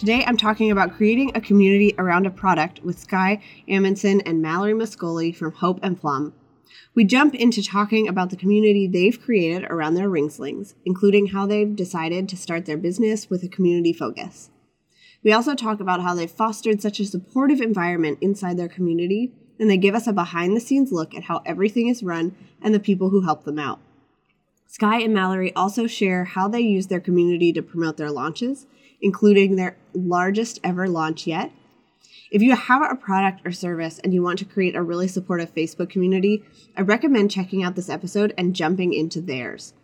Today, I'm talking about creating a community around a product with Skye Amundsen and Mallory Mascoli from Hope and Plum. We jump into talking about the community they've created around their ring slings, including how they've decided to start their business with a community focus. We also talk about how they've fostered such a supportive environment inside their community, and they give us a behind the scenes look at how everything is run and the people who help them out. Skye and Mallory also share how they use their community to promote their launches including their largest ever launch yet. If you have a product or service and you want to create a really supportive Facebook community, I recommend checking out this episode and jumping into theirs.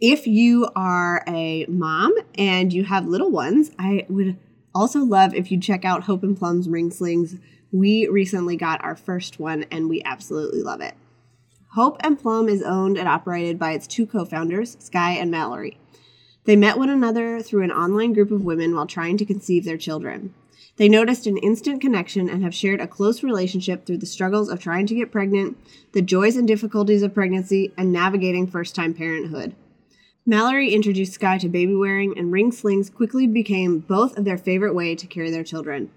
If you are a mom and you have little ones, I would also love if you check out Hope and Plum's ring slings. We recently got our first one and we absolutely love it. Hope and Plum is owned and operated by its two co founders, Skye and Mallory. They met one another through an online group of women while trying to conceive their children. They noticed an instant connection and have shared a close relationship through the struggles of trying to get pregnant, the joys and difficulties of pregnancy, and navigating first time parenthood. Mallory introduced Skye to baby wearing, and ring slings quickly became both of their favorite way to carry their children.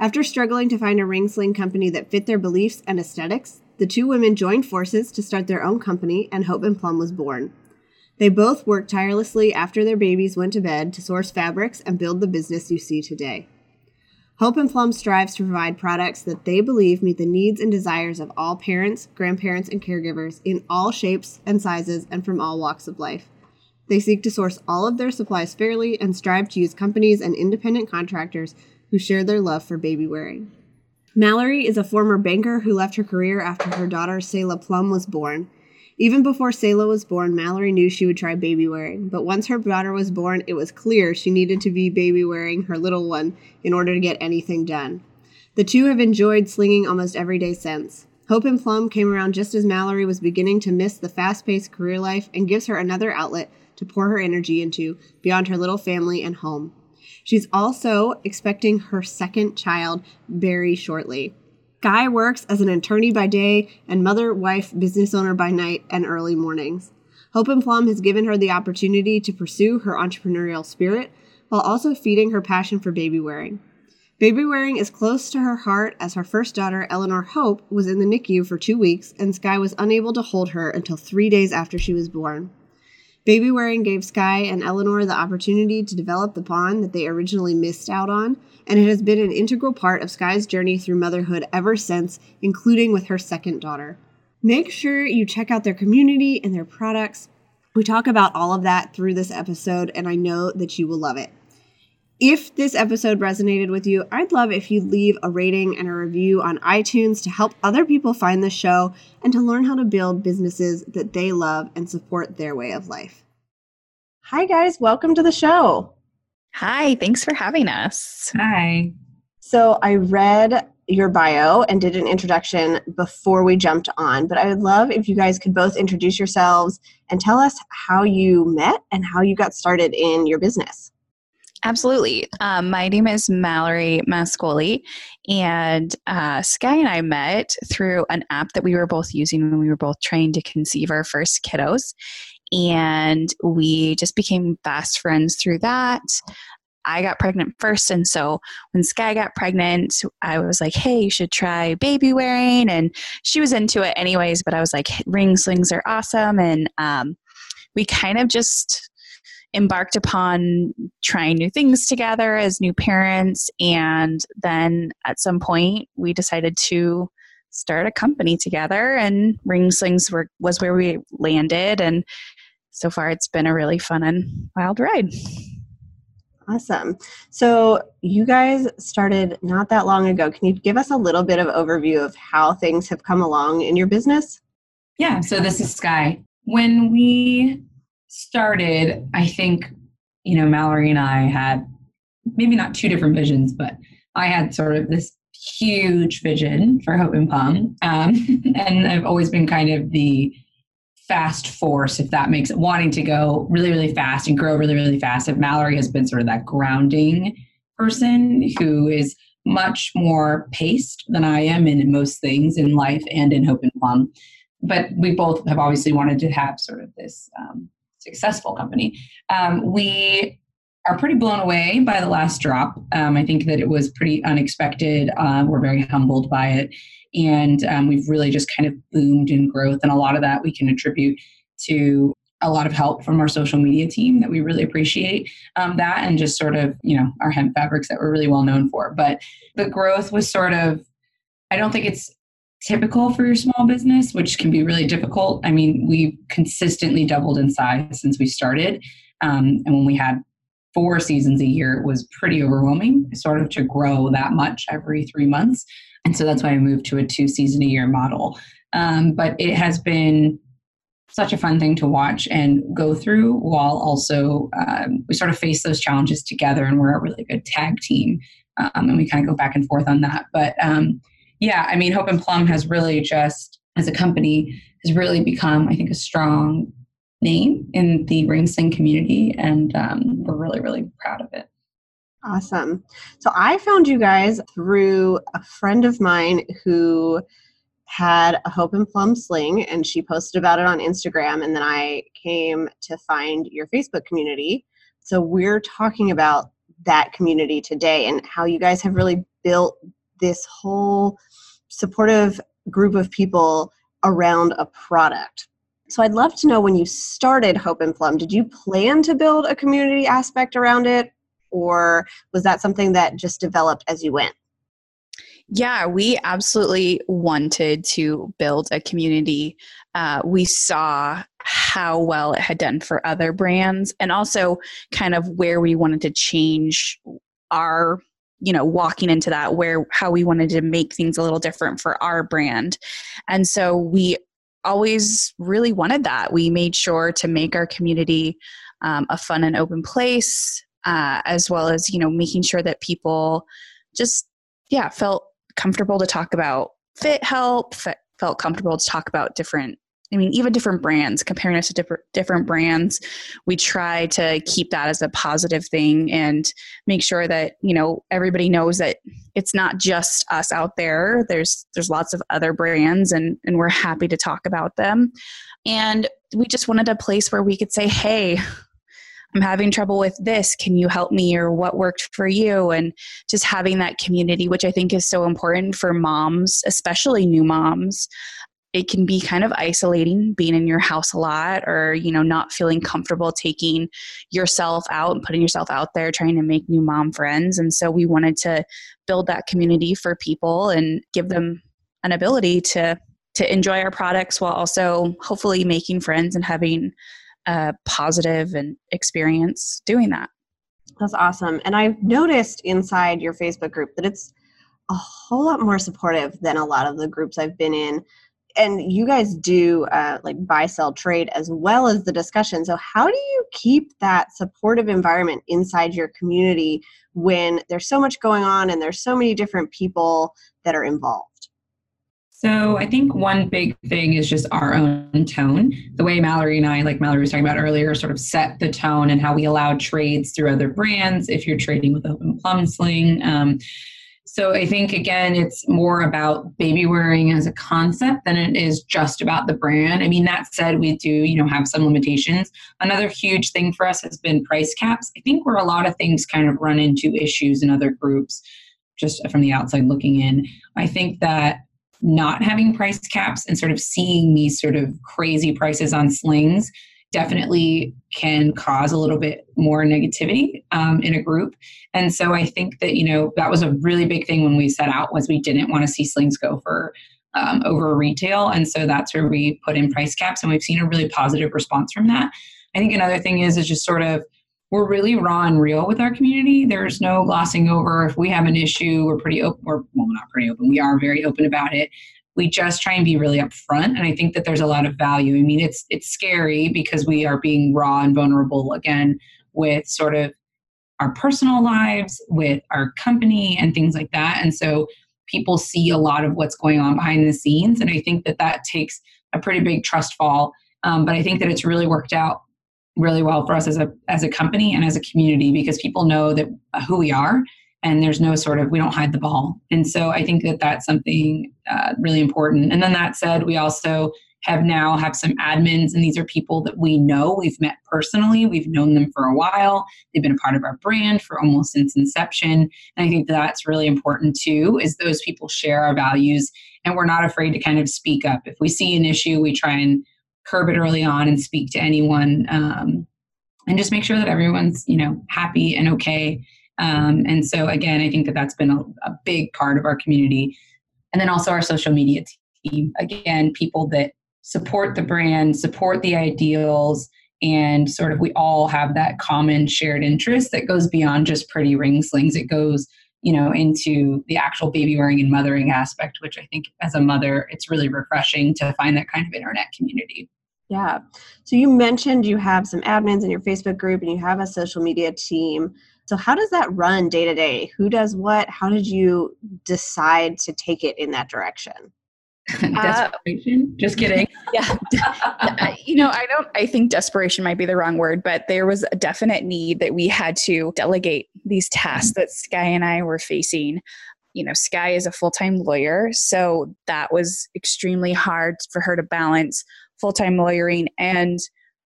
After struggling to find a ring sling company that fit their beliefs and aesthetics, the two women joined forces to start their own company, and Hope and Plum was born. They both worked tirelessly after their babies went to bed to source fabrics and build the business you see today. Hope and Plum strives to provide products that they believe meet the needs and desires of all parents, grandparents, and caregivers in all shapes and sizes and from all walks of life. They seek to source all of their supplies fairly and strive to use companies and independent contractors who share their love for baby wearing. Mallory is a former banker who left her career after her daughter Selah Plum was born. Even before Selah was born, Mallory knew she would try baby wearing, but once her daughter was born, it was clear she needed to be baby wearing her little one in order to get anything done. The two have enjoyed slinging almost every day since. Hope and Plum came around just as Mallory was beginning to miss the fast paced career life and gives her another outlet to pour her energy into beyond her little family and home. She's also expecting her second child very shortly. Skye works as an attorney by day and mother, wife, business owner by night and early mornings. Hope and Plum has given her the opportunity to pursue her entrepreneurial spirit while also feeding her passion for baby wearing. Baby wearing is close to her heart as her first daughter, Eleanor Hope, was in the NICU for two weeks and Skye was unable to hold her until three days after she was born. Baby wearing gave Skye and Eleanor the opportunity to develop the bond that they originally missed out on and it has been an integral part of Skye's journey through motherhood ever since, including with her second daughter. Make sure you check out their community and their products. We talk about all of that through this episode, and I know that you will love it. If this episode resonated with you, I'd love if you leave a rating and a review on iTunes to help other people find the show and to learn how to build businesses that they love and support their way of life. Hi, guys. Welcome to the show. Hi, thanks for having us. Hi. So I read your bio and did an introduction before we jumped on, but I would love if you guys could both introduce yourselves and tell us how you met and how you got started in your business. Absolutely. Um, my name is Mallory Mascoli, and uh, Skye and I met through an app that we were both using when we were both trying to conceive our first kiddos and we just became fast friends through that. I got pregnant first, and so when Skye got pregnant, I was like, "Hey, you should try baby wearing," and she was into it anyways. But I was like, "Ring slings are awesome," and um, we kind of just embarked upon trying new things together as new parents, and then at some point, we decided to start a company together and ring slings were was where we landed and so far it's been a really fun and wild ride. Awesome. So you guys started not that long ago. Can you give us a little bit of overview of how things have come along in your business? Yeah, so this is Skye. When we started, I think, you know, Mallory and I had maybe not two different visions, but I had sort of this huge vision for Hope and Plum. Um, and I've always been kind of the fast force, if that makes it, wanting to go really, really fast and grow really, really fast. If Mallory has been sort of that grounding person who is much more paced than I am in most things in life and in Hope and Plum. But we both have obviously wanted to have sort of this um, successful company. Um, we are pretty blown away by the last drop. Um, I think that it was pretty unexpected. Uh, we're very humbled by it. And um, we've really just kind of boomed in growth. And a lot of that we can attribute to a lot of help from our social media team that we really appreciate um, that and just sort of you know our hemp fabrics that we're really well known for but the growth was sort of i don't think it's typical for your small business which can be really difficult i mean we've consistently doubled in size since we started um, and when we had four seasons a year it was pretty overwhelming sort of to grow that much every three months and so that's why I moved to a two season a year model. Um, but it has been such a fun thing to watch and go through while also um, we sort of face those challenges together and we're a really good tag team. Um, and we kind of go back and forth on that. But um, yeah, I mean, Hope and Plum has really just, as a company, has really become, I think, a strong name in the ring sling community. And um, we're really, really proud of it. Awesome. So I found you guys through a friend of mine who had a Hope and Plum sling and she posted about it on Instagram. And then I came to find your Facebook community. So we're talking about that community today and how you guys have really built this whole supportive group of people around a product. So I'd love to know when you started Hope and Plum, did you plan to build a community aspect around it or was that something that just developed as you went? Yeah, we absolutely wanted to build a community. Uh, we saw how well it had done for other brands and also kind of where we wanted to change our you know walking into that where how we wanted to make things a little different for our brand. And so we always really wanted that. We made sure to make our community um, a fun and open place uh, as well as you know making sure that people just yeah felt comfortable to talk about fit help felt comfortable to talk about different I mean, even different brands, comparing us to different different brands, we try to keep that as a positive thing and make sure that you know everybody knows that it's not just us out there. There's there's lots of other brands, and and we're happy to talk about them. And we just wanted a place where we could say, "Hey, I'm having trouble with this. Can you help me? Or what worked for you? And just having that community, which I think is so important for moms, especially new moms. It can be kind of isolating being in your house a lot or, you know, not feeling comfortable taking yourself out and putting yourself out there trying to make new mom friends. And so we wanted to build that community for people and give them an ability to to enjoy our products while also hopefully making friends and having a positive and experience doing that. That's awesome. And I've noticed inside your Facebook group that it's a whole lot more supportive than a lot of the groups I've been in. And you guys do uh, like buy, sell, trade as well as the discussion. So, how do you keep that supportive environment inside your community when there's so much going on and there's so many different people that are involved? So I think one big thing is just our own tone. The way Mallory and I, like Mallory was talking about earlier, sort of set the tone and how we allow trades through other brands if you're trading with Hope and Plum Sling. Um, so I think again, it's more about baby wearing as a concept than it is just about the brand. I mean, that said, we do, you know, have some limitations. Another huge thing for us has been price caps. I think where a lot of things kind of run into issues in other groups, just from the outside looking in. I think that not having price caps and sort of seeing these sort of crazy prices on slings definitely can cause a little bit more negativity um, in a group and so i think that you know that was a really big thing when we set out was we didn't want to see slings go for um, over retail and so that's where we put in price caps and we've seen a really positive response from that i think another thing is is just sort of we're really raw and real with our community. There's no glossing over. If we have an issue, we're pretty open. We're well, not pretty open. We are very open about it. We just try and be really upfront, and I think that there's a lot of value. I mean, it's it's scary because we are being raw and vulnerable again with sort of our personal lives, with our company, and things like that. And so people see a lot of what's going on behind the scenes. And I think that that takes a pretty big trust fall. Um, but I think that it's really worked out really well for us as a as a company and as a community because people know that uh, who we are and there's no sort of we don't hide the ball. And so i think that that's something uh, really important. And then that said we also have now have some admins and these are people that we know we've met personally we've known them for a while they've been a part of our brand for almost since inception. And i think that's really important too is those people share our values and we're not afraid to kind of speak up. If we see an issue we try and curb it early on and speak to anyone um, and just make sure that everyone's you know happy and okay um, and so again i think that that's been a, a big part of our community and then also our social media team again people that support the brand, support the ideals, and sort of we all have that common shared interest that goes beyond just pretty ring slings. It goes, you know, into the actual baby wearing and mothering aspect, which I think as a mother, it's really refreshing to find that kind of internet community. Yeah. So you mentioned you have some admins in your Facebook group and you have a social media team. So how does that run day to day? Who does what? How did you decide to take it in that direction? desperation. Uh, Just kidding. Yeah. Uh, you know, I don't, I think desperation might be the wrong word, but there was a definite need that we had to delegate these tasks that Skye and I were facing. You know, Skye is a full time lawyer. So that was extremely hard for her to balance full time lawyering and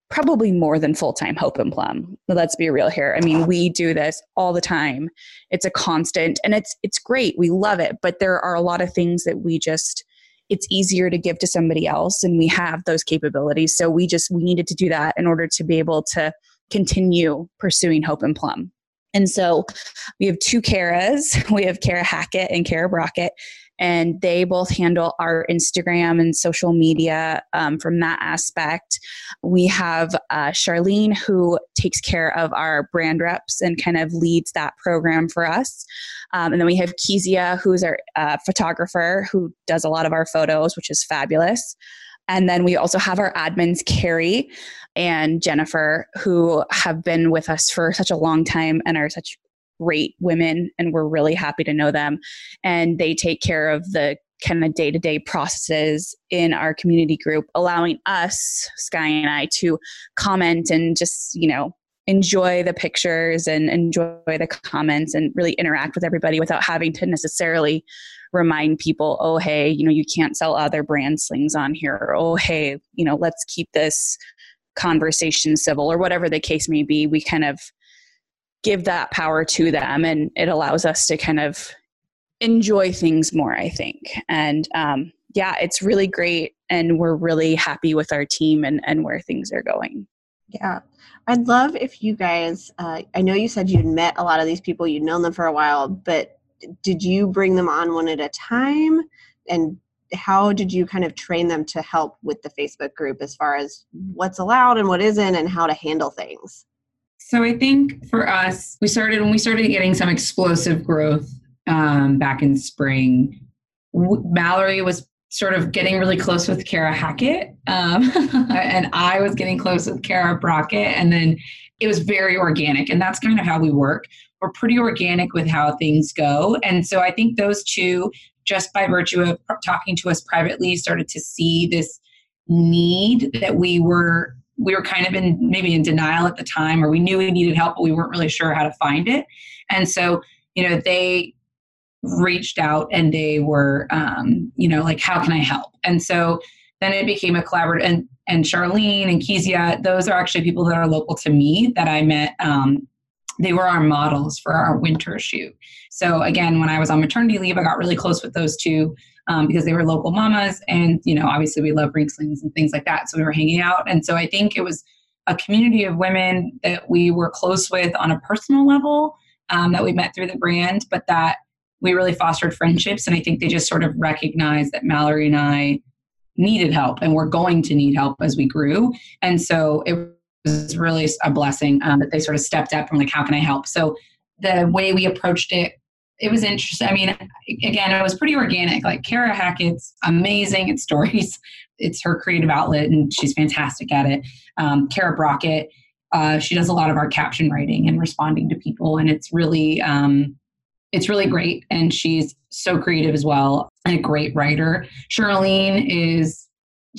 probably more than full time Hope and Plum. Let's be real here. I mean, we do this all the time. It's a constant and it's it's great. We love it, but there are a lot of things that we just it's easier to give to somebody else and we have those capabilities so we just we needed to do that in order to be able to continue pursuing hope and plum and so we have two Karas. We have Kara Hackett and Kara Brockett, and they both handle our Instagram and social media um, from that aspect. We have uh, Charlene, who takes care of our brand reps and kind of leads that program for us. Um, and then we have Kezia, who's our uh, photographer, who does a lot of our photos, which is fabulous. And then we also have our admins, Carrie and Jennifer, who have been with us for such a long time and are such great women and we're really happy to know them. And they take care of the kind of day-to-day processes in our community group allowing us skye and i to comment and just you know enjoy the pictures and enjoy the comments and really interact with everybody without having to necessarily remind people oh hey you know you can't sell other brand slings on here or, oh hey you know let's keep this conversation civil or whatever the case may be. We kind of give that power to them and it allows us to kind of enjoy things more i think. And um, yeah it's really great and we're really happy with our team and, and where things are going. Yeah. I'd love if you guys uh, i know you said you'd met a lot of these people you'd known them for a while but did you bring them on one at a time? And how did you kind of train them to help with the facebook group as far as what's allowed and what isn't and how to handle things so I think for us, we started when we started getting some explosive growth um, back in spring. W- Mallory was sort of getting really close with Kara Hackett, um, and I was getting close with Kara Brockett, and then it was very organic, and that's kind of how we work. We're pretty organic with how things go, and so I think those two, just by virtue of talking to us privately, started to see this need that we were we were kind of in maybe in denial at the time or we knew we needed help but we weren't really sure how to find it. And so you know they reached out and they were um, you know like how can i help? And so then it became a collaborative and and charlene and kezia those are actually people that are local to me that i met um, they were our models for our winter shoot. So again when i was on maternity leave i got really close with those two um, because they were local mamas and you know obviously we love ring slings and things like that. So we were hanging out. And so i think it was a community of women that we were close with on a personal level um, that we met through the brand but that we really fostered friendships. And i think they just sort of recognized that mallory and i needed help and we're going to need help as we grew. And so it was really a blessing um, that they sort of stepped up and like how can i help? So the way we approached it it was interesting. I mean, again, it was pretty organic. Like Kara Hackett's amazing at stories. It's her creative outlet, and she's fantastic at it. Um, Kara Brockett, uh, she does a lot of our caption writing and responding to people, and it's really um, it's really great. And she's so creative as well and a great writer. Charlene is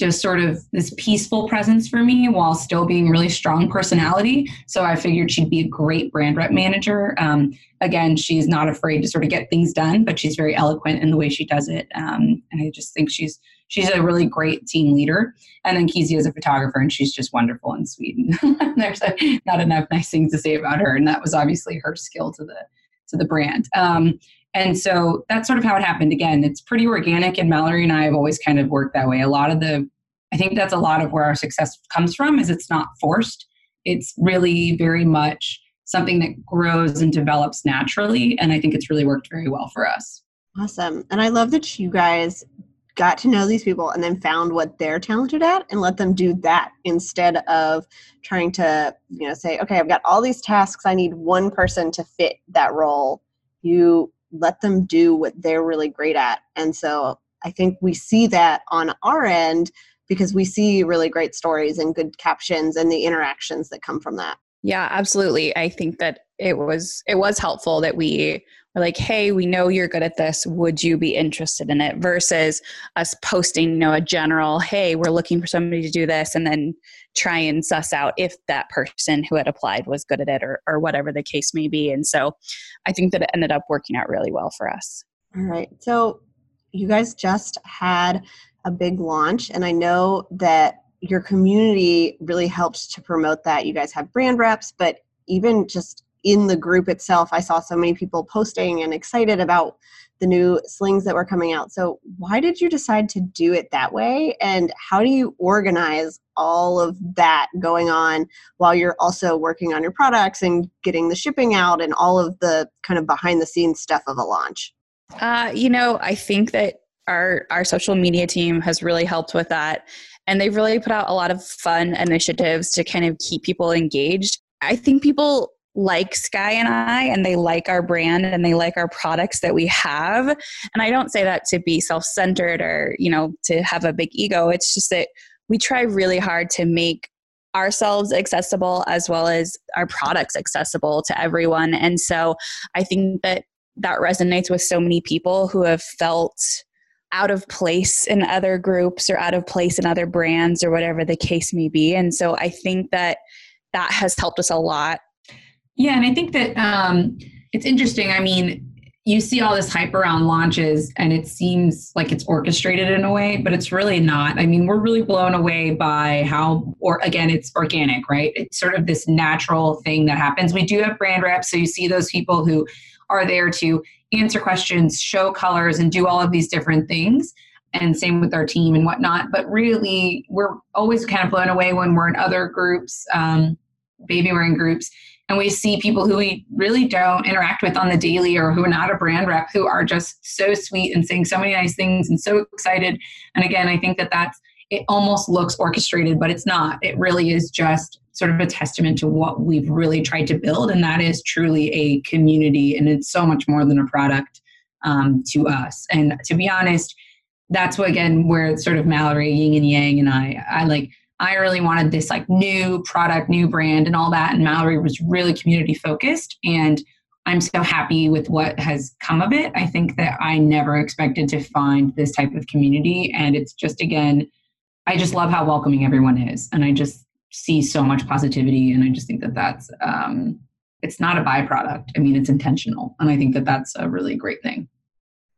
just sort of this peaceful presence for me while still being really strong personality. So I figured she'd be a great brand rep manager. Um, again, she's not afraid to sort of get things done, but she's very eloquent in the way she does it. Um, and I just think she's she's a really great team leader. And then Kezia is a photographer, and she's just wonderful sweet. And there's not enough nice things to say about her, and that was obviously her skill to the to the brand. Um, and so that's sort of how it happened. Again, it's pretty organic, and Mallory and I have always kind of worked that way. A lot of the, I think that's a lot of where our success comes from, is it's not forced. It's really very much something that grows and develops naturally, and I think it's really worked very well for us. Awesome, and I love that you guys got to know these people and then found what they're talented at and let them do that instead of trying to you know say okay i've got all these tasks i need one person to fit that role you let them do what they're really great at. And so I think we see that on our end because we see really great stories and good captions and the interactions that come from that. Yeah, absolutely. I think that it was it was helpful that we were like, "Hey, we know you're good at this. Would you be interested in it?" versus us posting, you know, a general, "Hey, we're looking for somebody to do this," and then try and suss out if that person who had applied was good at it or or whatever the case may be. And so, I think that it ended up working out really well for us. All right. So, you guys just had a big launch, and I know that your community really helped to promote that. You guys have brand reps, but even just in the group itself, I saw so many people posting and excited about the new slings that were coming out. So, why did you decide to do it that way? And how do you organize all of that going on while you're also working on your products and getting the shipping out and all of the kind of behind the scenes stuff of a launch? Uh, you know, I think that our our social media team has really helped with that and they've really put out a lot of fun initiatives to kind of keep people engaged. I think people like Skye and I, and they like our brand and they like our products that we have. And I don't say that to be self centered or, you know, to have a big ego. It's just that we try really hard to make ourselves accessible as well as our products accessible to everyone. And so I think that that resonates with so many people who have felt out of place in other groups or out of place in other brands or whatever the case may be. And so I think that that has helped us a lot. Yeah, and I think that um, it's interesting. I mean, you see all this hype around launches and it seems like it's orchestrated in a way but it's really not i mean we're really blown away by how or again it's organic right it's sort of this natural thing that happens we do have brand reps so you see those people who are there to answer questions, show colors, and do all of these different things. And same with our team and whatnot. But really, we're always kind of blown away when we're in other groups, um, baby wearing groups, and we see people who we really don't interact with on the daily or who are not a brand rep who are just so sweet and saying so many nice things and so excited. And again, I think that that's it almost looks orchestrated, but it's not. It really is just sort of a testament to what we've really tried to build, and that is truly a community, and it's so much more than a product um, to us. And to be honest, that's what again where sort of Mallory, Yin and Yang, and I, I like. I really wanted this like new product, new brand, and all that. And Mallory was really community focused, and I'm so happy with what has come of it. I think that I never expected to find this type of community, and it's just again I just love how welcoming everyone is, and I just see so much positivity, and I just think that that's um, it's not a byproduct. I mean, it's intentional, and I think that that's a really great thing.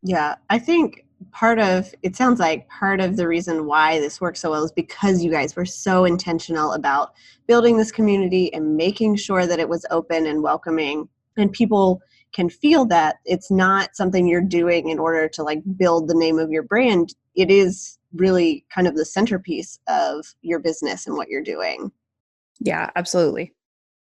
Yeah, I think part of it sounds like part of the reason why this works so well is because you guys were so intentional about building this community and making sure that it was open and welcoming and people can feel that it's not something you're doing in order to like build the name of your brand it is really kind of the centerpiece of your business and what you're doing. Yeah, absolutely.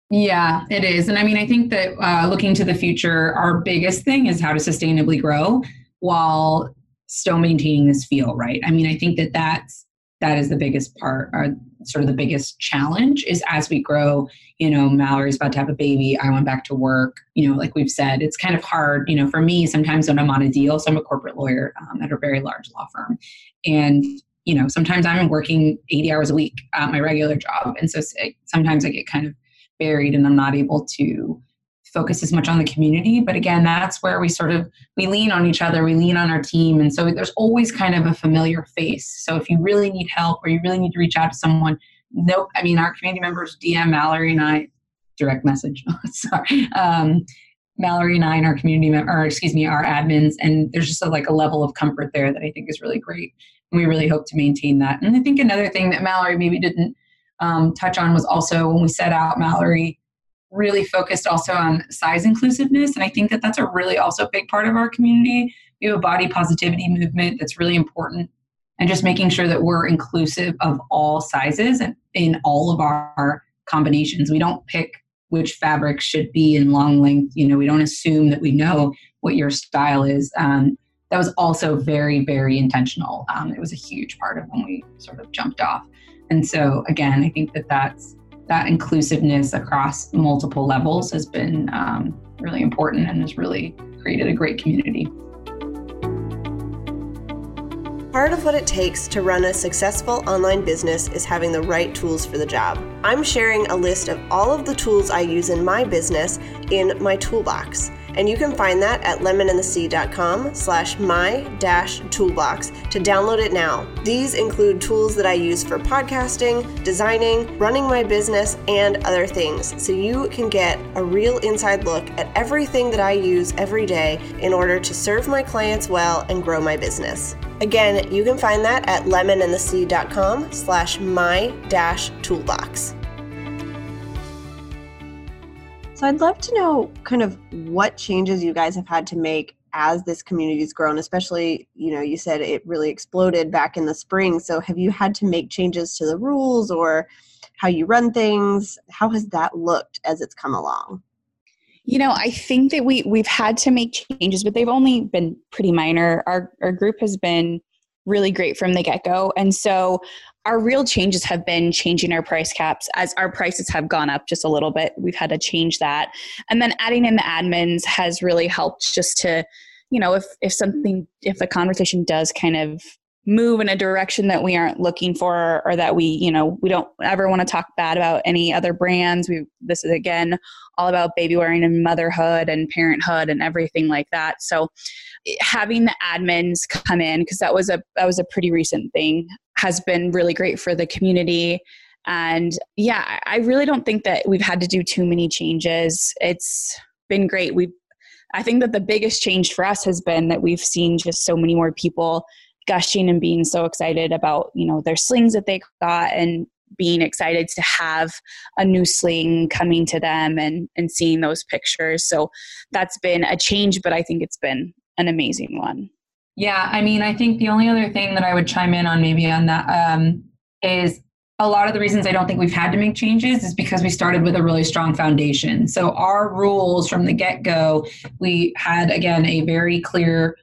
Yeah, it is. And I mean, I think that uh, looking to the future, our biggest thing is how to sustainably grow while still maintaining this feel, right? I mean, I think that that's that is the biggest part or sort of the biggest challenge is as we grow you know mallory's about to have a baby i went back to work you know like we've said it's kind of hard you know for me sometimes when i'm on a deal so i'm a corporate lawyer um, at a very large law firm and you know sometimes i'm working 80 hours a week at my regular job and so sometimes i get kind of buried and i'm not able to focus as much on the community but again that's where we sort of we lean on each other we lean on our team and so there's always kind of a familiar face. So if you really need help or you really need to reach out to someone nope i mean our community members dm mallory and i direct message sorry um, mallory and i and our community member or excuse me our admins and there's just a, like a level of comfort there that i think is really great. And we really hope to maintain that. And i think another thing that mallory maybe didn't um, touch on was also when we set out mallory really focused also on size inclusiveness. And I think that that's a really also big part of our community. We have a body positivity movement that's really important and just making sure that we're inclusive of all sizes and in all of our combinations. We don't pick which fabric should be in long length. You know, we don't assume that we know what your style is. Um, that was also very, very intentional. Um, it was a huge part of when we sort of jumped off. And so, again, I think that that's that inclusiveness across multiple levels has been um, really important and has really created a great community. Part of what it takes to run a successful online business is having the right tools for the job. I'm sharing a list of all of the tools I use in my business in my toolbox and you can find that at lemonandthesea.com slash my dash toolbox to download it now. These include tools that I use for podcasting, designing, running my business, and other things, so you can get a real inside look at everything that I use every day in order to serve my clients well and grow my business. Again, you can find that at lemonandthesea.com slash my dash toolbox. So I'd love to know kind of what changes you guys have had to make as this community's grown, especially, you know, you said it really exploded back in the spring. So have you had to make changes to the rules or how you run things? How has that looked as it's come along? You know, I think that we we've had to make changes, but they've only been pretty minor. Our our group has been really great from the get-go. And so our real changes have been changing our price caps as our prices have gone up just a little bit. We've had to change that. And then adding in the admins has really helped just to, you know, if if something if the conversation does kind of move in a direction that we aren't looking for or that we you know we don't ever want to talk bad about any other brands. We this is again all about baby wearing and motherhood and parenthood and everything like that. So having the admins come in because that was a that was a pretty recent thing has been really great for the community. And yeah i really don't think that we've had to do too many changes. It's been great. We've I think that the biggest change for us has been that we've seen just so many more people gushing and being so excited about you know their slings that they got and being excited to have a new sling coming to them and and seeing those pictures so that's been a change but i think it's been an amazing one yeah i mean i think the only other thing that i would chime in on maybe on that um, is a lot of the reasons I don't think we've had to make changes is because we started with a really strong foundation. So, our rules from the get go, we had again a very clear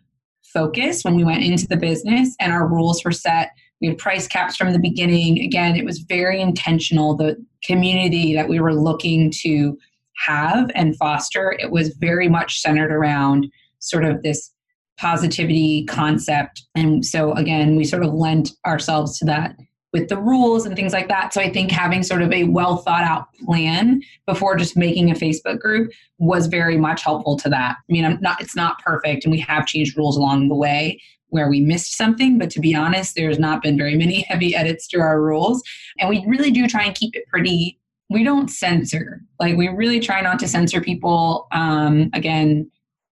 focus when we went into the business and our rules were set. We had price caps from the beginning. Again it was very intentional the community that we were looking to have and foster. It was very much centered around sort of this positivity concept. And so again we sort of lent ourselves to that with the rules and things like that. So I think having sort of a well thought out plan before just making a Facebook group was very much helpful to that. I mean, I'm not it's not perfect and we have changed rules along the way where we missed something, but to be honest, there's not been very many heavy edits to our rules and we really do try and keep it pretty we don't censor. Like we really try not to censor people um again,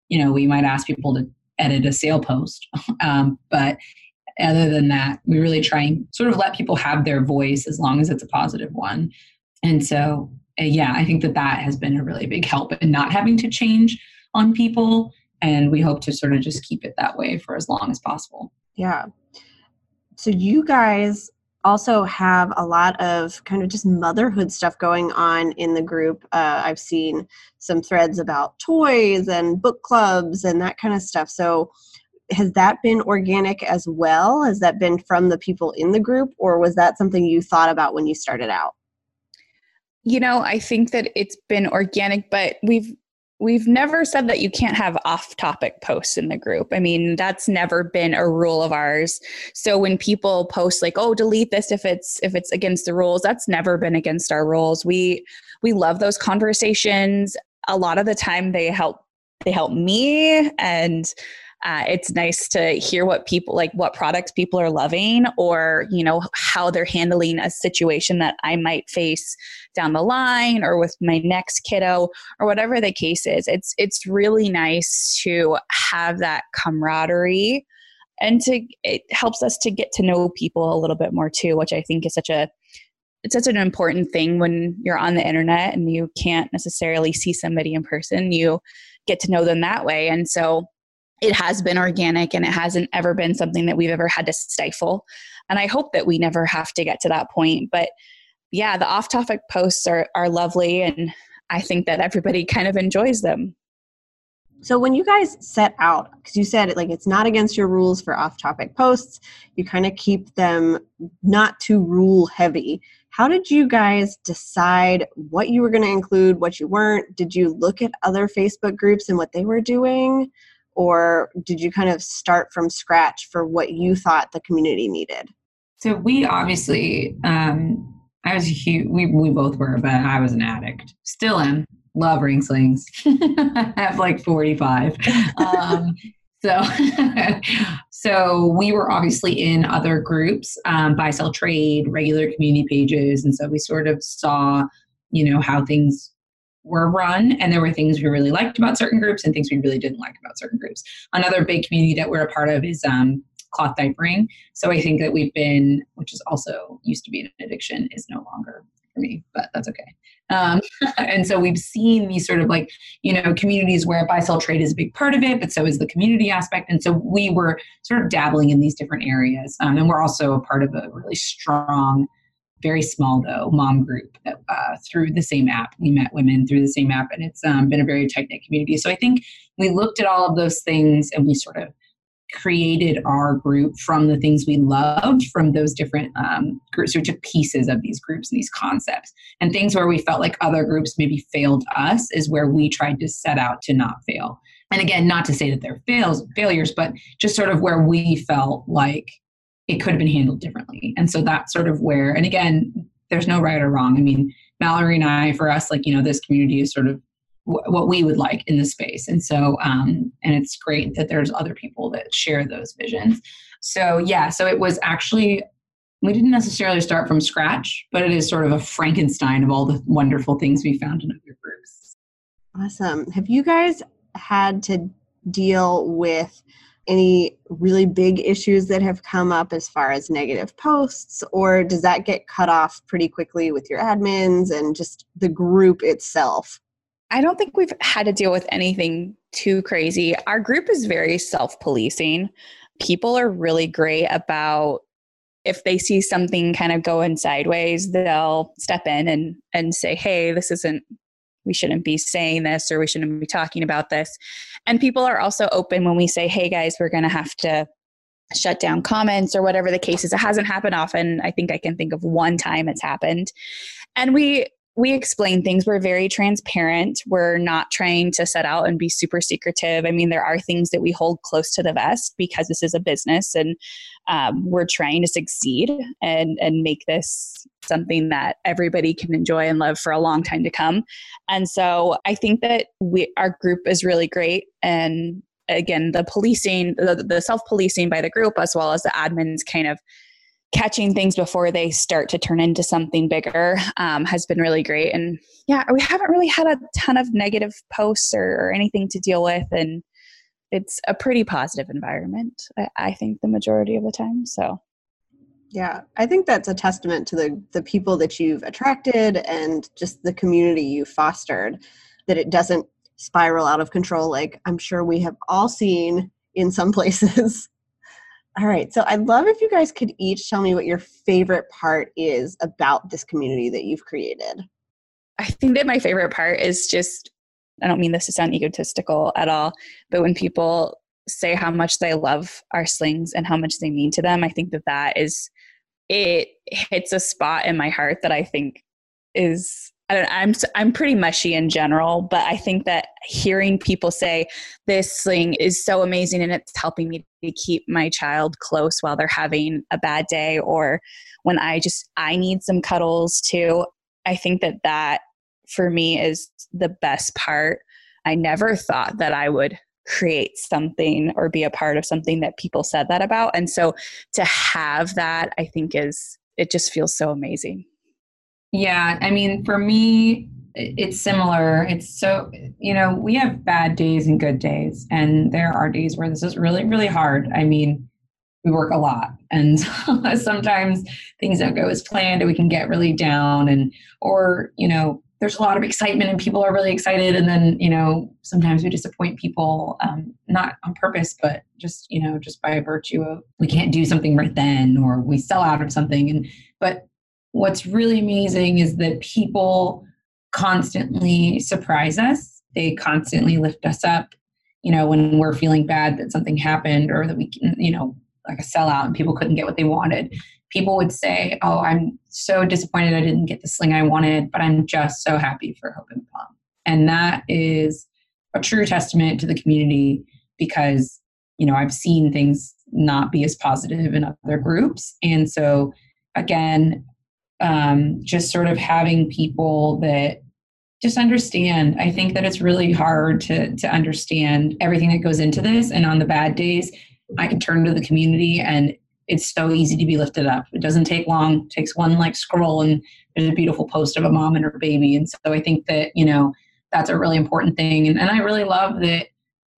you know, we might ask people to edit a sale post. um, but other than that, we really try and sort of let people have their voice as long as it's a positive one. And so, uh, yeah, I think that that has been a really big help in not having to change on people. And we hope to sort of just keep it that way for as long as possible. Yeah. So, you guys also have a lot of kind of just motherhood stuff going on in the group. Uh, I've seen some threads about toys and book clubs and that kind of stuff. So, has that been organic as well? Has that been from the people in the group, or was that something you thought about when you started out? You know, I think that it's been organic, but we've we've never said that you can't have off-topic posts in the group. I mean, that's never been a rule of ours. So when people post like, "Oh, delete this if it's if it's against the rules," that's never been against our rules. We we love those conversations. a lot of the time they help they help me and uh, it's nice to hear what people like what products people are loving or you know how they're handling a situation that i might face down the line or with my next kiddo or whatever the case is. It's it's really nice to have that camaraderie and to it helps us to get to know people a little bit more too which i think is such a it's such an important thing when you're on the internet and you can't necessarily see somebody in person. You get to know them that way. And so it has been organic and it hasn't ever been something that we've ever had to stifle. And I hope that we never have to get to that point. But yeah, the off topic posts are, are lovely and I think that everybody kind of enjoys them. So when you guys set out, because you said like it's not against your rules for off topic posts, you kind of keep them not too rule heavy. How did you guys decide what you were going to include, what you weren't? Did you look at other Facebook groups and what they were doing? Or did you kind of start from scratch for what you thought the community needed? So we obviously, um, I was a huge, we, we both were, but I was an addict. Still am. Love ring slings. I have like 45. Um, so, so we were obviously in other groups, um, buy, sell, trade, regular community pages. And so we sort of saw, you know, how things were run and there were things we really liked about certain groups and things we really didn't like about certain groups. Another big community that we're a part of is um, cloth diapering. So i think that we've been which is also used to be an addiction is no longer for me but that's okay. Um, and so we've seen these sort of like you know communities where buy sell trade is a big part of it but so is the community aspect. And so we were sort of dabbling in these different areas um, and we're also a part of a really strong very small though mom group uh, through the same app. We met women through the same app and it's um, been a very tight knit community. So i think we looked at all of those things and we sort of created our group from the things we loved from those different um, groups. We took pieces of these groups and these concepts and things where we felt like other groups maybe failed us is where we tried to set out to not fail. And again not to say that they're fails failures but just sort of where we felt like it could have been handled differently. And so that's sort of where, and again, there's no right or wrong. I mean, Mallory and I, for us, like, you know, this community is sort of w- what we would like in the space. And so, um, and it's great that there's other people that share those visions. So, yeah, so it was actually, we didn't necessarily start from scratch, but it is sort of a Frankenstein of all the wonderful things we found in other groups. Awesome. Have you guys had to deal with any really big issues that have come up as far as negative posts, or does that get cut off pretty quickly with your admins and just the group itself? I don't think we've had to deal with anything too crazy. Our group is very self policing. People are really great about if they see something kind of going sideways, they'll step in and, and say, hey, this isn't we shouldn't be saying this or we shouldn't be talking about this. And people are also open when we say, hey guys, we're going to have to shut down comments or whatever the case is. It hasn't happened often. I think I can think of one time it's happened. And we we explain things. We're very transparent. We're not trying to set out and be super secretive. I mean, there are things that we hold close to the vest because this is a business and um, we're trying to succeed and, and make this something that everybody can enjoy and love for a long time to come. And so I think that we, our group is really great. And again, the policing, the, the self policing by the group, as well as the admins kind of catching things before they start to turn into something bigger um, has been really great. And yeah, we haven't really had a ton of negative posts or, or anything to deal with. And it's a pretty positive environment, I, I think, the majority of the time. So. Yeah, I think that's a testament to the the people that you've attracted and just the community you fostered that it doesn't spiral out of control like I'm sure we have all seen in some places. All right. So I'd love if you guys could each tell me what your favorite part is about this community that you've created. I think that my favorite part is just, I don't mean this to sound egotistical at all, but when people say how much they love our slings and how much they mean to them, I think that that is, it hits a spot in my heart that I think is I don't, I'm I'm pretty mushy in general, but I think that hearing people say this thing is so amazing and it's helping me to keep my child close while they're having a bad day or when I just I need some cuddles too. I think that that for me is the best part. I never thought that I would create something or be a part of something that people said that about. And so to have that, I think is, it just feels so amazing. Yeah. I mean, for me, it's similar. It's so, you know, we have bad days and good days. And there are days where this is really, really hard. I mean, we work a lot and sometimes things don't go as planned and we can get really down and or you know there's a lot of excitement and people are really excited and then you know sometimes we disappoint people um, not on purpose but just you know just by virtue of we can't do something right then or we sell out of something and but what's really amazing is that people constantly surprise us they constantly lift us up you know when we're feeling bad that something happened or that we you know like a sellout and people couldn't get what they wanted people would say, Oh, I'm so disappointed I didn't get the sling I wanted, but I'm just so happy for Hope and Plum. And that is a true testament to the community because, you know, I've seen things not be as positive in other groups. And so, again, um, just sort of having people that just understand. I think that it's really hard to to understand everything that goes into this. And on the bad days, I can turn to the community and it's so easy to be lifted up. It doesn't take long. It takes one like scroll and there's a beautiful post of a mom and her baby. And so I think that, you know, that's a really important thing. And, and I really love that,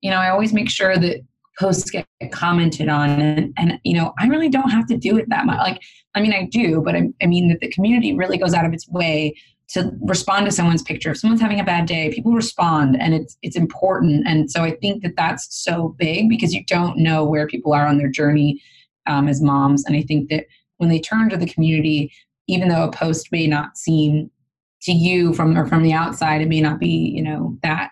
you know, I always make sure that posts get commented on and, and you know, I really don't have to do it that much. Like, I mean, I do, but I, I mean that the community really goes out of its way to respond to someone's picture. If someone's having a bad day, people respond, and it's it's important. And so I think that that's so big because you don't know where people are on their journey um, as moms. And I think that when they turn to the community, even though a post may not seem to you from or from the outside, it may not be, you know, that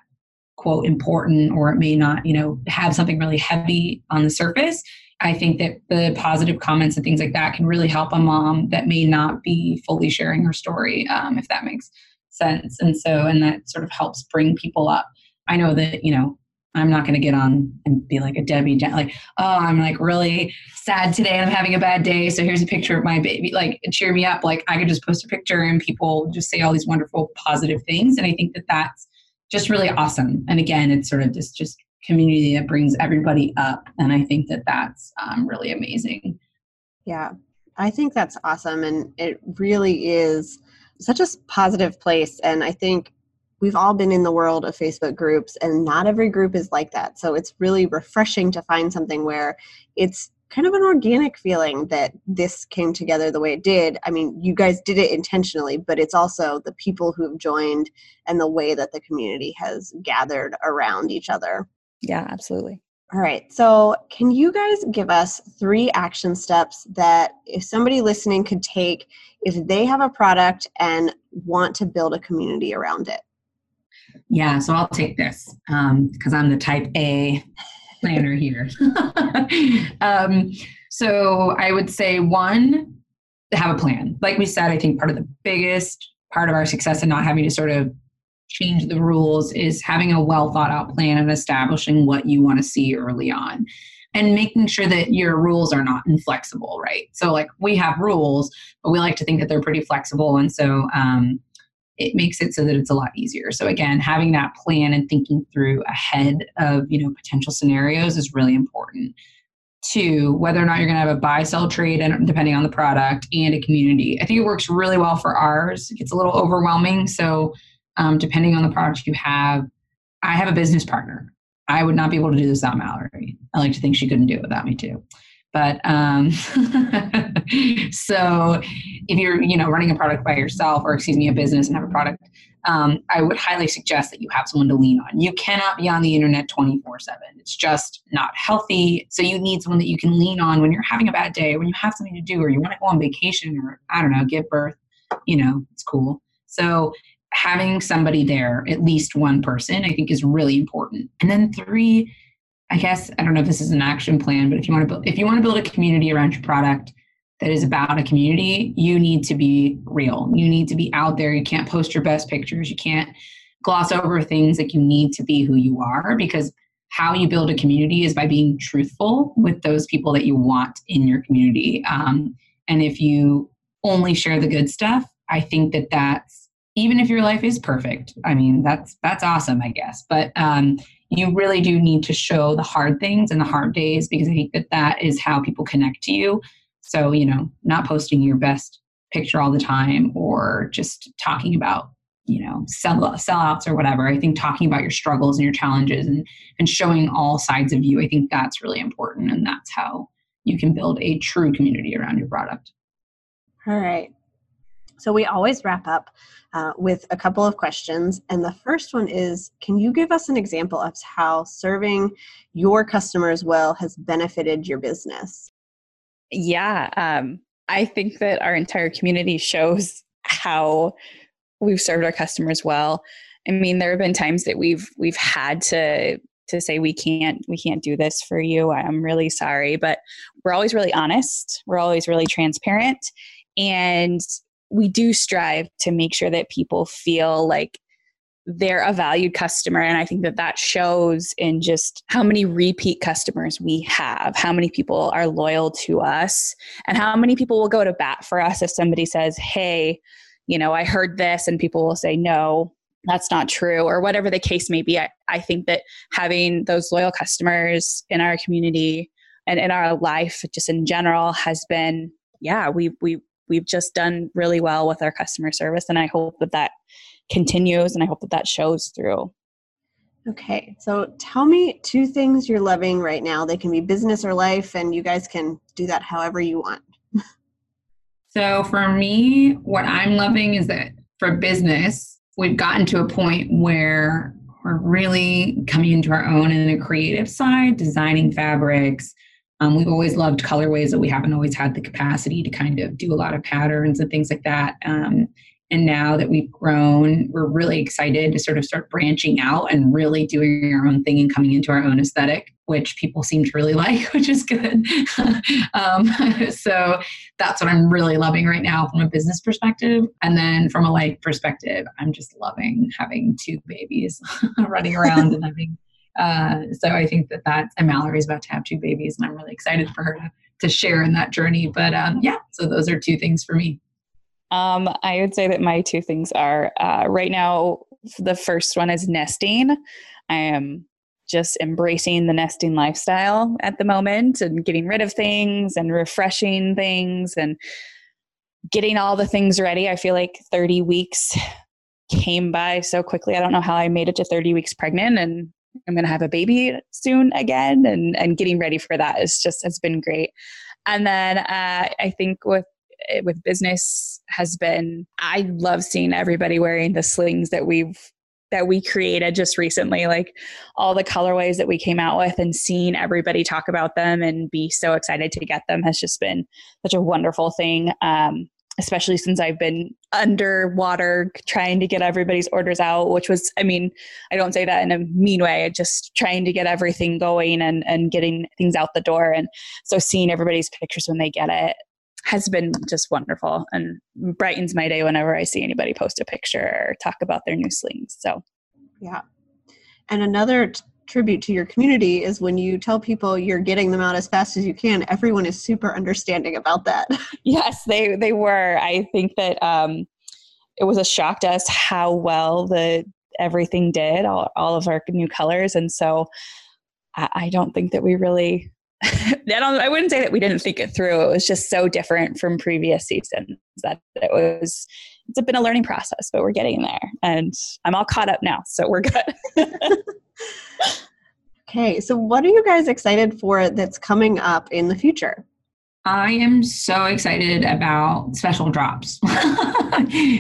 quote important or it may not, you know, have something really heavy on the surface. I think that the positive comments and things like that can really help a mom that may not be fully sharing her story, um, if that makes sense. And so, and that sort of helps bring people up. I know that, you know, I'm not going to get on and be like a Debbie, like, oh, I'm like really sad today I'm having a bad day. So here's a picture of my baby. Like, cheer me up. Like, I could just post a picture and people just say all these wonderful, positive things. And I think that that's just really awesome. And again, it's sort of this just community that brings everybody up. And I think that that's um, really amazing. Yeah, I think that's awesome. And it really is such a positive place. And I think we've all been in the world of Facebook groups, and not every group is like that. So it's really refreshing to find something where it's kind of an organic feeling that this came together the way it did. I mean, you guys did it intentionally, but it's also the people who have joined and the way that the community has gathered around each other. Yeah, absolutely. All right. So, can you guys give us three action steps that if somebody listening could take if they have a product and want to build a community around it? Yeah, so I'll take this because um, I'm the type A planner here. um, so I would say one, have a plan. Like we said, I think part of the biggest part of our success in not having to sort of change the rules is having a well thought out plan and establishing what you want to see early on and making sure that your rules are not inflexible right so like we have rules but we like to think that they're pretty flexible and so um, it makes it so that it's a lot easier. So again, having that plan and thinking through ahead of, you know, potential scenarios is really important. Two, whether or not you're going to have a buy sell trade and depending on the product and a community. I think it works really well for ours. It gets a little overwhelming. So um, depending on the product you have, I have a business partner. I would not be able to do this without Mallory. I like to think she couldn't do it without me too. But um, so if you're, you know, running a product by yourself or excuse me, a business and have a product, um, I would highly suggest that you have someone to lean on. You cannot be on the internet 24 seven. It's just not healthy. So you need someone that you can lean on when you're having a bad day, when you have something to do, or you want to go on vacation or I don't know, give birth, you know, it's cool. So having somebody there, at least one person, I think is really important. And then three, I guess I don't know if this is an action plan, but if you want to build, if you want to build a community around your product that is about a community, you need to be real. You need to be out there. You can't post your best pictures. You can't gloss over things like you need to be who you are because how you build a community is by being truthful with those people that you want in your community. Um, and if you only share the good stuff, I think that that's even if your life is perfect i mean that's that's awesome i guess but um, you really do need to show the hard things and the hard days because i think that that is how people connect to you. So you know not posting your best picture all the time or just talking about you know sell sellouts or whatever. I think talking about your struggles and your challenges and and showing all sides of you i think that's really important and that's how you can build a true community around your product. All right so we always wrap up uh, with a couple of questions and the first one is can you give us an example of how serving your customers well has benefited your business yeah um, i think that our entire community shows how we've served our customers well. I mean, there have been times that we've we've had to to say we can't we can't do this for you. I'm really sorry, but we're always really honest. We're always really transparent and we do strive to make sure that people feel like they're a valued customer and i think that that shows in just how many repeat customers we have how many people are loyal to us and how many people will go to bat for us if somebody says hey you know, I heard this, and people will say, no, that's not true, or whatever the case may be. I, I think that having those loyal customers in our community and in our life, just in general, has been, yeah, we, we, we've just done really well with our customer service. And I hope that that continues and I hope that that shows through. Okay, so tell me two things you're loving right now. They can be business or life, and you guys can do that however you want. So for me, what I'm loving is that for business, we've gotten to a point where we're really coming into our own in the creative side, designing fabrics. Um, we've always loved colorways, but we haven't always had the capacity to kind of do a lot of patterns and things like that. Um, and now that we've grown, we're really excited to sort of start branching out and really doing our own thing and coming into our own aesthetic, which people seem to really like, which is good. um, so that's what I'm really loving right now from a business perspective. And then from a life perspective, I'm just loving having two babies running around and having. Uh, so I think that that's, and Mallory's about to have two babies, and I'm really excited for her to, to share in that journey. But um, yeah, so those are two things for me. Um, I would say that my two things are uh, right now, the first one is nesting. I am just embracing the nesting lifestyle at the moment and getting rid of things and refreshing things and getting all the things ready. I feel like 30 weeks came by so quickly. I don't know how I made it to 30 weeks pregnant and I'm going to have a baby soon again and and getting ready for that is just has been great. And then uh, I think with Eh, with business has been I love seeing everybody wearing the slings that we've that we created just recently like all the colorways that we came out with and seeing everybody talk about them and be so excited to get them has just been such a wonderful thing um, especially since I've been underwater trying to get everybody's orders out, which was, I mean, I don't say that in a mean way, just trying to get everything going and, and getting things out the door. And so seeing everybody's pictures when they get it has been just wonderful and brightens my day whenever I see anybody post a picture or talk about their new slings. So, yeah. And another tribute to your community is when you tell people you're getting them out as fast as you can, everyone is super understanding about that. yes, they they were. I think that um, it was a shock to us how well the everything did, all, all of our new colors, and so I, I don't think that we really I, don't, I wouldn't say that we didn't think it through. It was just so different from previous seasons that it was. It's been a learning process, but we're getting there, and I'm all caught up now, so we're good. okay, so what are you guys excited for that's coming up in the future? I am so excited about special drops.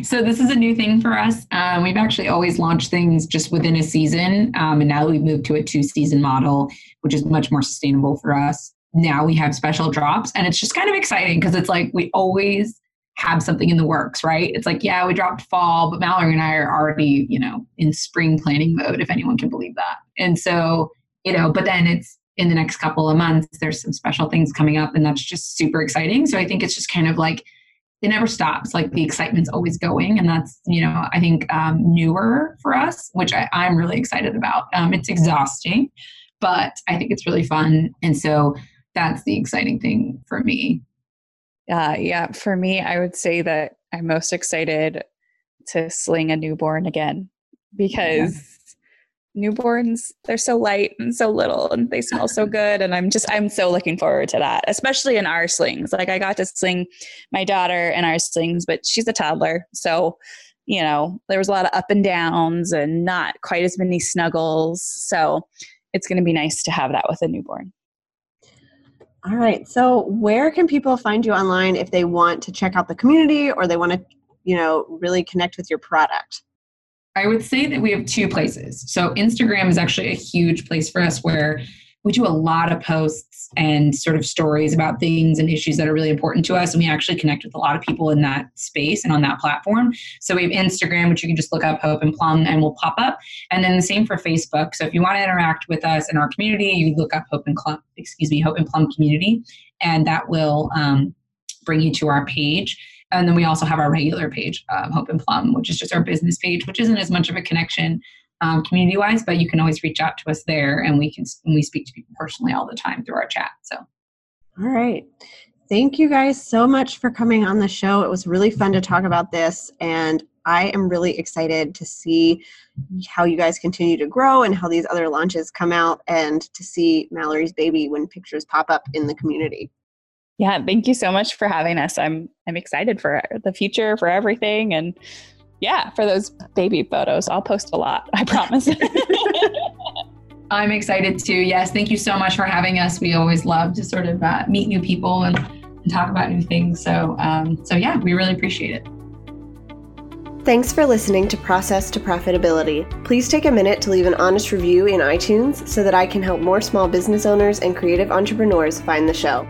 so this is a new thing for us. Um, we've actually always launched things just within a season, um, and now we've moved to a two-season model, which is much more sustainable for us. Now we have special drops, and it's just kind of exciting because it's like we always have something in the works, right? It's like, yeah, we dropped fall, but Mallory and I are already, you know, in spring planning mode, if anyone can believe that. And so, you know, but then it's in the next couple of months there's some special things coming up and that's just super exciting so i think it's just kind of like it never stops like the excitement's always going and that's you know i think um, newer for us which I, am really excited about um, it's exhausting but i think it's really fun and so that's the exciting thing for me uh, yeah for me i would say that i'm most excited to sling a newborn again because newborns they're so light and so little and they smell so good and i'm just i'm so looking forward to that especially in our slings. Like i got to sling my daughter in our slings but she's a toddler so you know there was a lot of up and downs and not quite as many snuggles so it's going to be nice to have that with a newborn all right so where can people find you online if they want to check out the community or they want to you know really connect with your product I would say that we have two places. So Instagram is actually a huge place for us where we do a lot of posts and sort of stories about things and issues that are really important to us. And we actually connect with a lot of people in that space and on that platform. So we have Instagram, which you can just look up Hope and Plum and we'll pop up. And then the same for Facebook. So if you want to interact with us in our community, you look up Hope and Plum, excuse me, Hope and Plum community, and that will um, bring you to our page. And then we also have our regular page, um, Hope and Plum, which is just our business page, which isn't as much of a connection um, community wise, but you can always reach out to us there and we can, and we speak to people personally all the time through our chat. So, all right. Thank you guys so much for coming on the show. It was really fun to talk about this. And I am really excited to see how you guys continue to grow and how these other launches come out and to see Mallory's baby when pictures pop up in the community. Yeah, thank you so much for having us. I'm I'm excited for the future, for everything, and yeah, for those baby photos. I'll post a lot. I promise. I'm excited too. Yes, thank you so much for having us. We always love to sort of uh, meet new people and, and, talk about new things. So, um, so yeah, we really appreciate it. Thanks for listening to Process to Profitability. Please take a minute to leave an honest review in iTunes so that I can help more small business owners and creative entrepreneurs find the show.